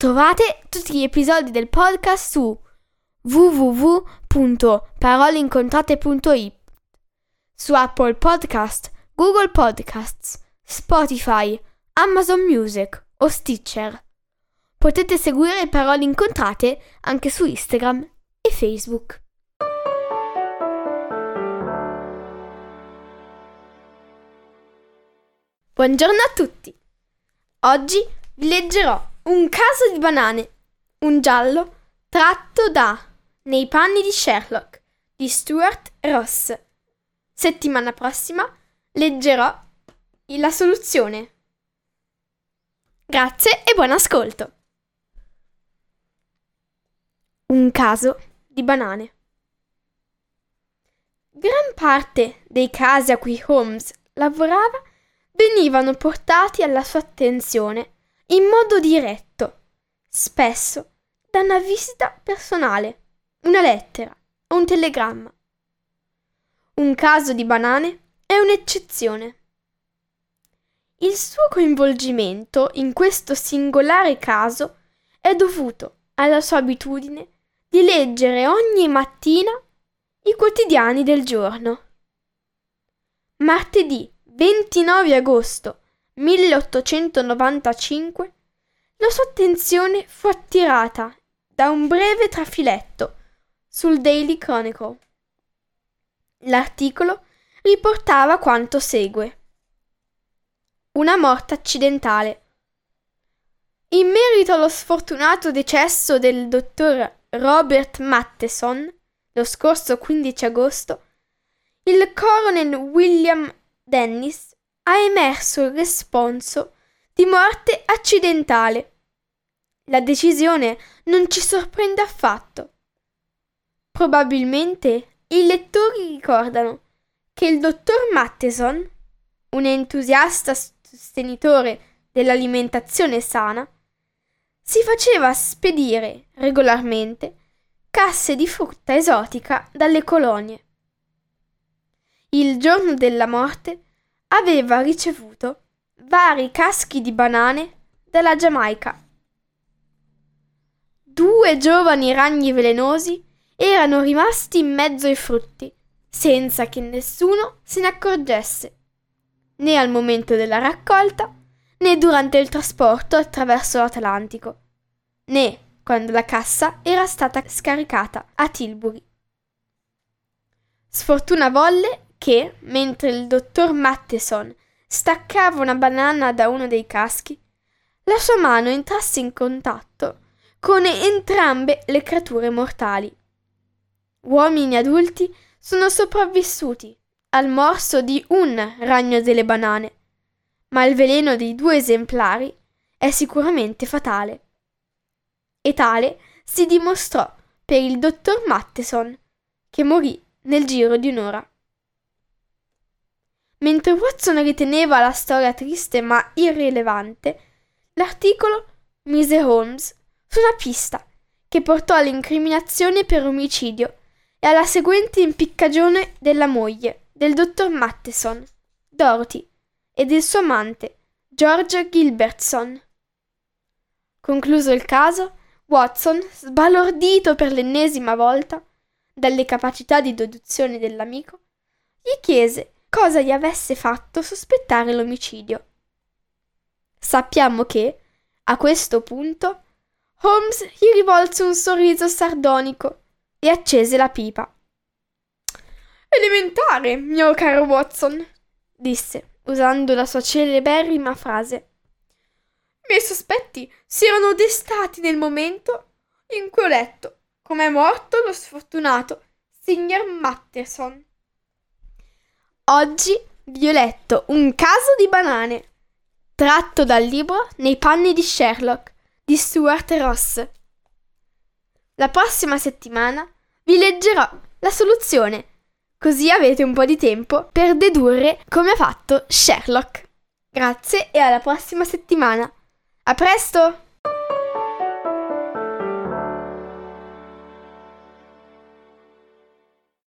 Trovate tutti gli episodi del podcast su www.paroleincontrate.it su Apple Podcast, Google Podcasts, Spotify, Amazon Music o Stitcher. Potete seguire Parole Incontrate anche su Instagram e Facebook. Buongiorno a tutti! Oggi vi leggerò un caso di banane, un giallo tratto da Nei panni di Sherlock di Stuart Ross. Settimana prossima leggerò la soluzione. Grazie e buon ascolto. Un caso di banane. Gran parte dei casi a cui Holmes lavorava venivano portati alla sua attenzione in modo diretto, spesso da una visita personale, una lettera o un telegramma. Un caso di banane è un'eccezione. Il suo coinvolgimento in questo singolare caso è dovuto alla sua abitudine di leggere ogni mattina i quotidiani del giorno. Martedì 29 agosto 1895 la sua attenzione fu attirata da un breve trafiletto sul Daily Chronicle. L'articolo riportava quanto segue. Una morte accidentale. In merito allo sfortunato decesso del dottor Robert Matteson, lo scorso 15 agosto, il colonel William Dennis ha emerso il responso di morte accidentale. La decisione non ci sorprende affatto. Probabilmente i lettori ricordano che il dottor Matteson, un entusiasta sostenitore dell'alimentazione sana, si faceva spedire regolarmente casse di frutta esotica dalle colonie il giorno della morte, aveva ricevuto vari caschi di banane dalla Giamaica. Due giovani ragni velenosi erano rimasti in mezzo ai frutti, senza che nessuno se ne accorgesse, né al momento della raccolta, né durante il trasporto attraverso l'Atlantico, né quando la cassa era stata scaricata a Tilbury. Sfortuna volle che, mentre il dottor Matteson staccava una banana da uno dei caschi, la sua mano entrasse in contatto con entrambe le creature mortali. Uomini adulti sono sopravvissuti al morso di un ragno delle banane, ma il veleno dei due esemplari è sicuramente fatale. E tale si dimostrò per il dottor Matteson, che morì nel giro di un'ora. Mentre Watson riteneva la storia triste ma irrilevante, l'articolo mise Holmes su una pista che portò all'incriminazione per omicidio e alla seguente impiccagione della moglie, del dottor Matteson, Dorothy, e del suo amante, George Gilbertson. Concluso il caso, Watson, sbalordito per l'ennesima volta dalle capacità di deduzione dell'amico, gli chiese cosa gli avesse fatto sospettare l'omicidio. Sappiamo che, a questo punto, Holmes gli rivolse un sorriso sardonico e accese la pipa. Elementare, mio caro Watson, disse, usando la sua celeberrima frase. I miei sospetti si erano destati nel momento in cui ho letto come è morto lo sfortunato signor Matterson. Oggi vi ho letto un caso di banane, tratto dal libro Nei panni di Sherlock di Stuart Ross. La prossima settimana vi leggerò la soluzione, così avete un po' di tempo per dedurre come ha fatto Sherlock. Grazie e alla prossima settimana. A presto!